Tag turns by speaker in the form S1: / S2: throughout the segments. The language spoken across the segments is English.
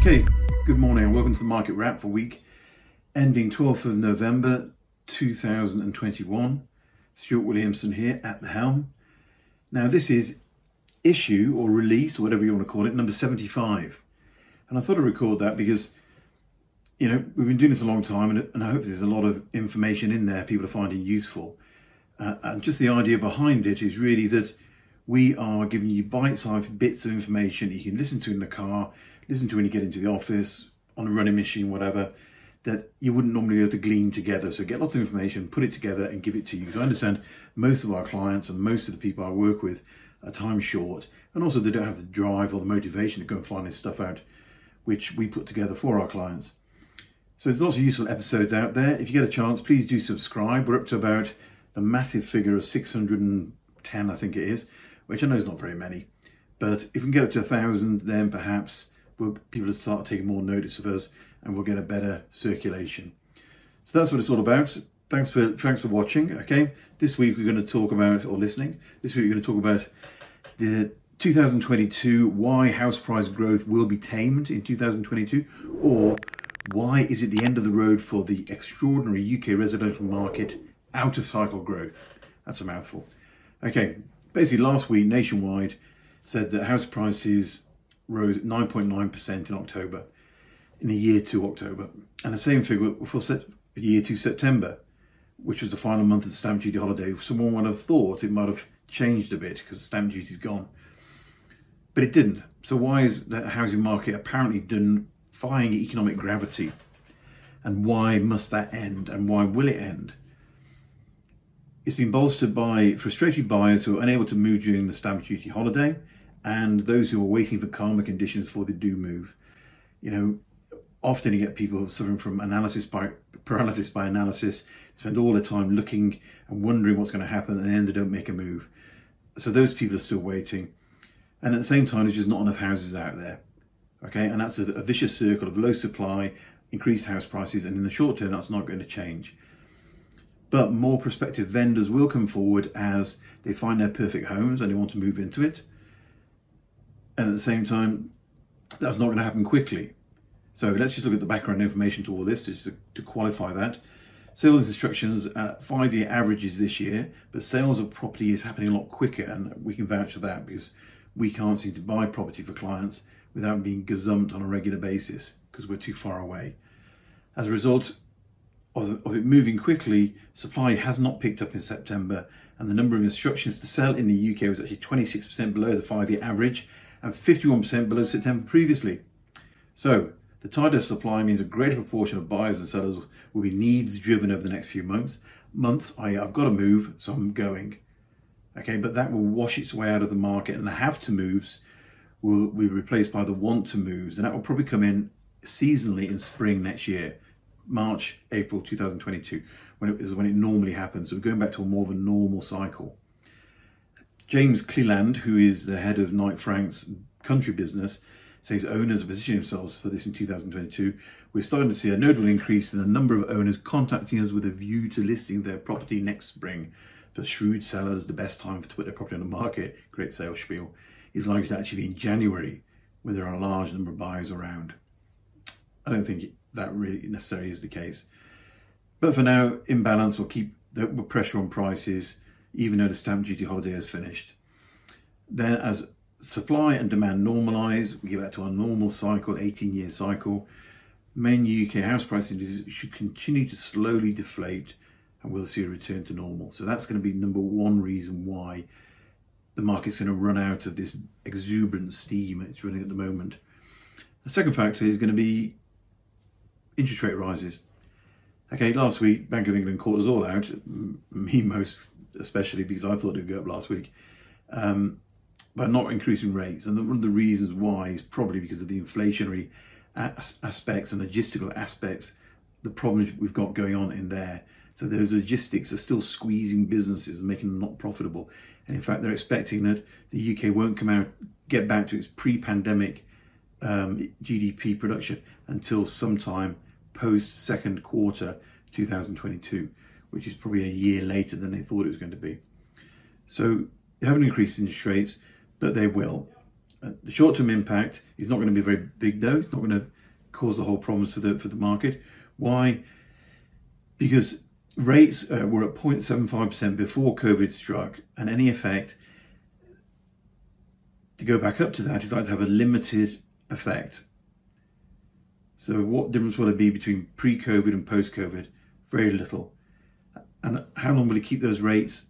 S1: Okay, good morning and welcome to the market wrap for week ending 12th of November 2021. Stuart Williamson here at the helm. Now, this is issue or release or whatever you want to call it, number 75. And I thought I'd record that because, you know, we've been doing this a long time and, and I hope there's a lot of information in there people are finding useful. Uh, and just the idea behind it is really that we are giving you bite-sized bits of information you can listen to in the car, listen to when you get into the office, on a running machine, whatever, that you wouldn't normally be able to glean together. So get lots of information, put it together and give it to you. Because I understand most of our clients and most of the people I work with are time short. And also they don't have the drive or the motivation to go and find this stuff out, which we put together for our clients. So there's lots of useful episodes out there. If you get a chance, please do subscribe. We're up to about the massive figure of 610, I think it is which I know is not very many. But if we can get up to a thousand, then perhaps people will start taking more notice of us and we'll get a better circulation. So that's what it's all about. Thanks for thanks for watching. Okay, this week we're going to talk about or listening. This week we're going to talk about the 2022 why house price growth will be tamed in 2022 or why is it the end of the road for the extraordinary UK residential market out of cycle growth? That's a mouthful. Okay, basically last week nationwide said that house prices rose 9.9% in October in the year to October. And the same figure for year to September which was the final month of the stamp duty holiday. Someone would have thought it might have changed a bit because stamp duty's gone. But it didn't. So why is the housing market apparently defying economic gravity? And why must that end? And why will it end? It's been bolstered by frustrated buyers who are unable to move during the stamp duty holiday and those who are waiting for calmer conditions before they do move. You know, often you get people suffering from analysis by paralysis by analysis, spend all their time looking and wondering what's going to happen, and then they don't make a move. So those people are still waiting. And at the same time, there's just not enough houses out there. Okay, and that's a, a vicious circle of low supply, increased house prices, and in the short term, that's not going to change but more prospective vendors will come forward as they find their perfect homes and they want to move into it. And at the same time, that's not going to happen quickly. So let's just look at the background information to all this to, to qualify that. Sales instructions at five-year averages this year, but sales of property is happening a lot quicker, and we can vouch for that because we can't seem to buy property for clients without being gazumped on a regular basis because we're too far away. As a result, of, of it moving quickly, supply has not picked up in September, and the number of instructions to sell in the UK was actually 26% below the five year average and 51% below September previously. So, the tighter supply means a greater proportion of buyers and sellers will be needs driven over the next few months. Months, I've got to move, so I'm going. Okay, but that will wash its way out of the market, and the have to moves will be replaced by the want to moves, and that will probably come in seasonally in spring next year. March, April 2022, when it is when it normally happens. So we're going back to a more of a normal cycle. James Cleland, who is the head of Knight Frank's country business, says owners are positioning themselves for this in 2022. We're starting to see a notable increase in the number of owners contacting us with a view to listing their property next spring. For shrewd sellers, the best time to put their property on the market, great sales spiel, is likely to actually be in January, when there are a large number of buyers around. I don't think that really necessarily is the case. But for now, imbalance will keep the pressure on prices, even though the stamp duty holiday has finished. Then, as supply and demand normalise, we get back to our normal cycle, 18 year cycle. Main UK house price indices should continue to slowly deflate and we'll see a return to normal. So that's going to be number one reason why the market's going to run out of this exuberant steam it's running at the moment. The second factor is going to be interest rate rises. Okay, last week Bank of England caught us all out, me most especially because I thought it would go up last week, um, by not increasing rates. And one of the reasons why is probably because of the inflationary as- aspects and logistical aspects, the problems we've got going on in there. So those logistics are still squeezing businesses and making them not profitable. And in fact, they're expecting that the UK won't come out, get back to its pre-pandemic um, GDP production until sometime post second quarter 2022, which is probably a year later than they thought it was going to be. So they haven't increased interest rates, but they will. Uh, the short-term impact is not going to be very big, though. It's not going to cause the whole problems for the for the market. Why? Because rates uh, were at 0.75% before COVID struck, and any effect to go back up to that is like to have a limited effect. So, what difference will there be between pre COVID and post COVID? Very little. And how long will it keep those rates?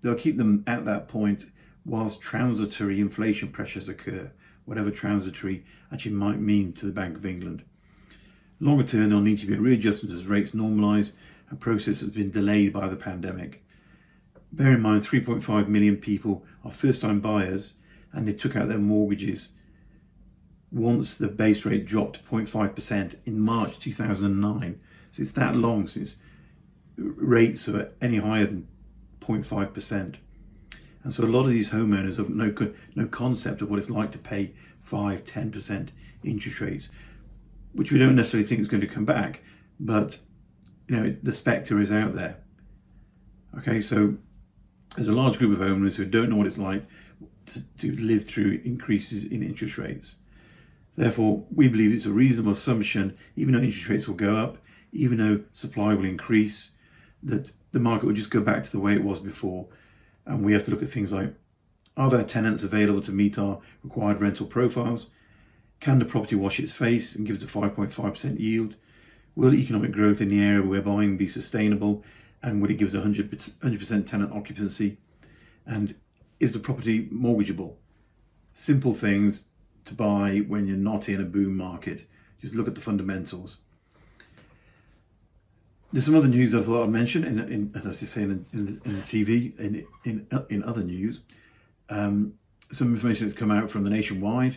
S1: They'll keep them at that point whilst transitory inflation pressures occur, whatever transitory actually might mean to the Bank of England. Longer term, there'll need to be a readjustment as rates normalise and process has been delayed by the pandemic. Bear in mind, 3.5 million people are first time buyers and they took out their mortgages once the base rate dropped 0.5% in March 2009. So it's that long since rates are any higher than 0.5%. And so a lot of these homeowners have no, no concept of what it's like to pay 5 10% interest rates, which we don't necessarily think is going to come back, but you know the spectre is out there. Okay, so there's a large group of homeowners who don't know what it's like to, to live through increases in interest rates. Therefore, we believe it's a reasonable assumption, even though interest rates will go up, even though supply will increase, that the market will just go back to the way it was before. And we have to look at things like are there tenants available to meet our required rental profiles? Can the property wash its face and give us a 5.5% yield? Will economic growth in the area we're buying be sustainable? And will it give us 100%, 100% tenant occupancy? And is the property mortgageable? Simple things to buy when you're not in a boom market. Just look at the fundamentals. There's some other news I thought I'd mention, in, in as I say, in, in, in, the TV, in, in, in other news. Um, some information that's come out from the Nationwide.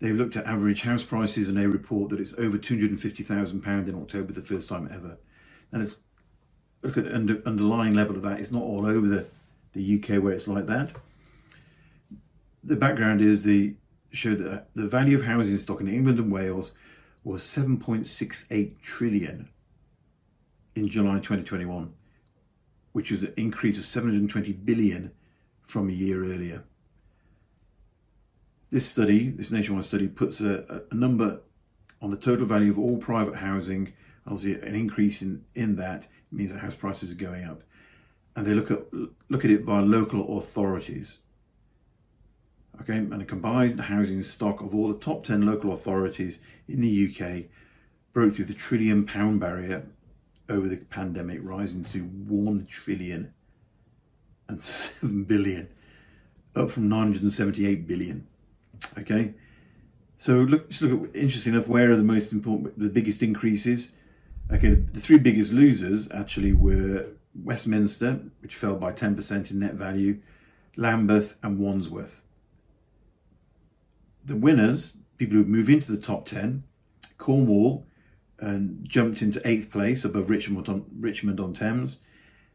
S1: They've looked at average house prices and they report that it's over £250,000 in October, the first time ever. And it's look at the under, underlying level of that. It's not all over the, the UK where it's like that. The background is the showed that the value of housing stock in England and Wales was 7.68 trillion in July 2021, which was an increase of 720 billion from a year earlier. This study, this nationwide study, puts a, a number on the total value of all private housing. Obviously, an increase in, in that means that house prices are going up. And they look at look at it by local authorities. Okay, and a combined housing stock of all the top 10 local authorities in the UK broke through the trillion pound barrier over the pandemic, rising to 1 trillion and 7 billion, up from 978 billion. Okay, so look, just look at, interesting enough, where are the most important, the biggest increases? Okay, the three biggest losers actually were Westminster, which fell by 10% in net value, Lambeth, and Wandsworth the winners, people who move into the top 10, Cornwall and jumped into eighth place above Richmond on, Richmond on Thames,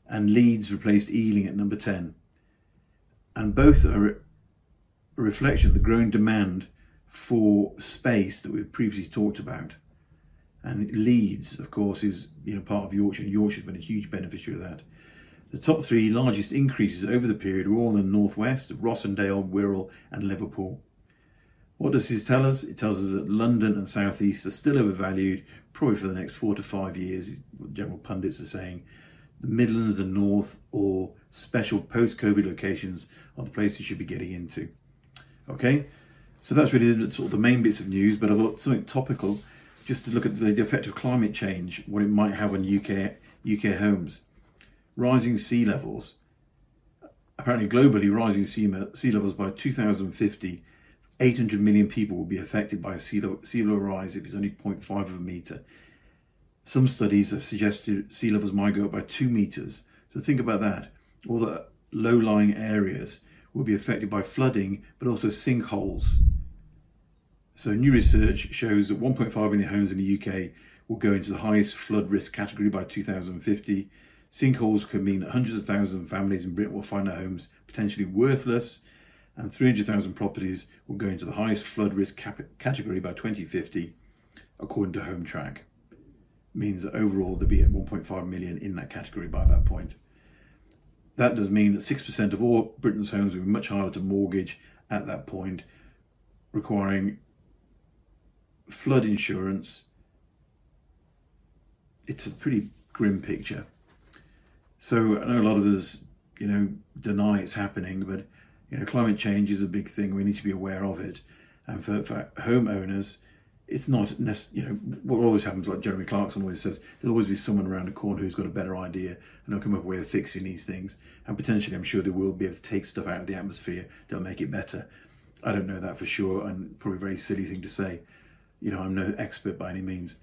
S1: and Leeds replaced Ealing at number 10. And both are a reflection of the growing demand for space that we've previously talked about. And Leeds, of course, is you know part of Yorkshire, and Yorkshire's been a huge beneficiary of that. The top three largest increases over the period were all in the northwest: Rossendale, Wirral, and Liverpool. What does this tell us? It tells us that London and South East are still overvalued, probably for the next four to five years, general pundits are saying. The Midlands, the North, or special post COVID locations are the places you should be getting into. Okay, so that's really sort of the main bits of news, but I thought something topical just to look at the effect of climate change, what it might have on UK, UK homes. Rising sea levels. Apparently, globally, rising sea, sea levels by 2050 800 million people will be affected by a sea level, sea level rise if it's only 0.5 of a metre. Some studies have suggested sea levels might go up by 2 metres. So think about that. All the low lying areas will be affected by flooding, but also sinkholes. So new research shows that 1.5 million homes in the UK will go into the highest flood risk category by 2050. Sinkholes could mean that hundreds of thousands of families in Britain will find their homes potentially worthless and 300,000 properties will go into the highest flood risk cap- category by 2050, according to Hometrack. Means that overall there'll be at 1.5 million in that category by that point. That does mean that 6% of all Britain's homes will be much harder to mortgage at that point, requiring flood insurance, it's a pretty grim picture. So I know a lot of us, you know, deny it's happening, but you know, climate change is a big thing. We need to be aware of it. And for, for homeowners, it's not you know what always happens. Like Jeremy Clarkson always says, there'll always be someone around the corner who's got a better idea, and they'll come up with a way of fixing these things. And potentially, I'm sure they will be able to take stuff out of the atmosphere. They'll make it better. I don't know that for sure, and probably a very silly thing to say. You know, I'm no expert by any means.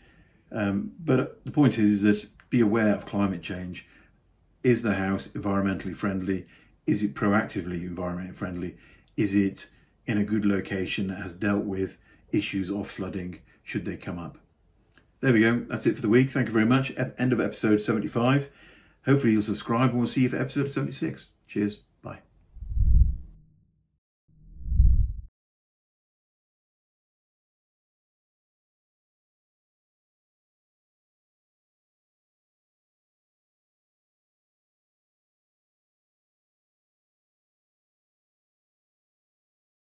S1: Um, but the point is, is that be aware of climate change. Is the house environmentally friendly? Is it proactively environmentally friendly? Is it in a good location that has dealt with issues of flooding should they come up? There we go. That's it for the week. Thank you very much. End of episode 75. Hopefully you'll subscribe and we'll see you for episode 76. Cheers.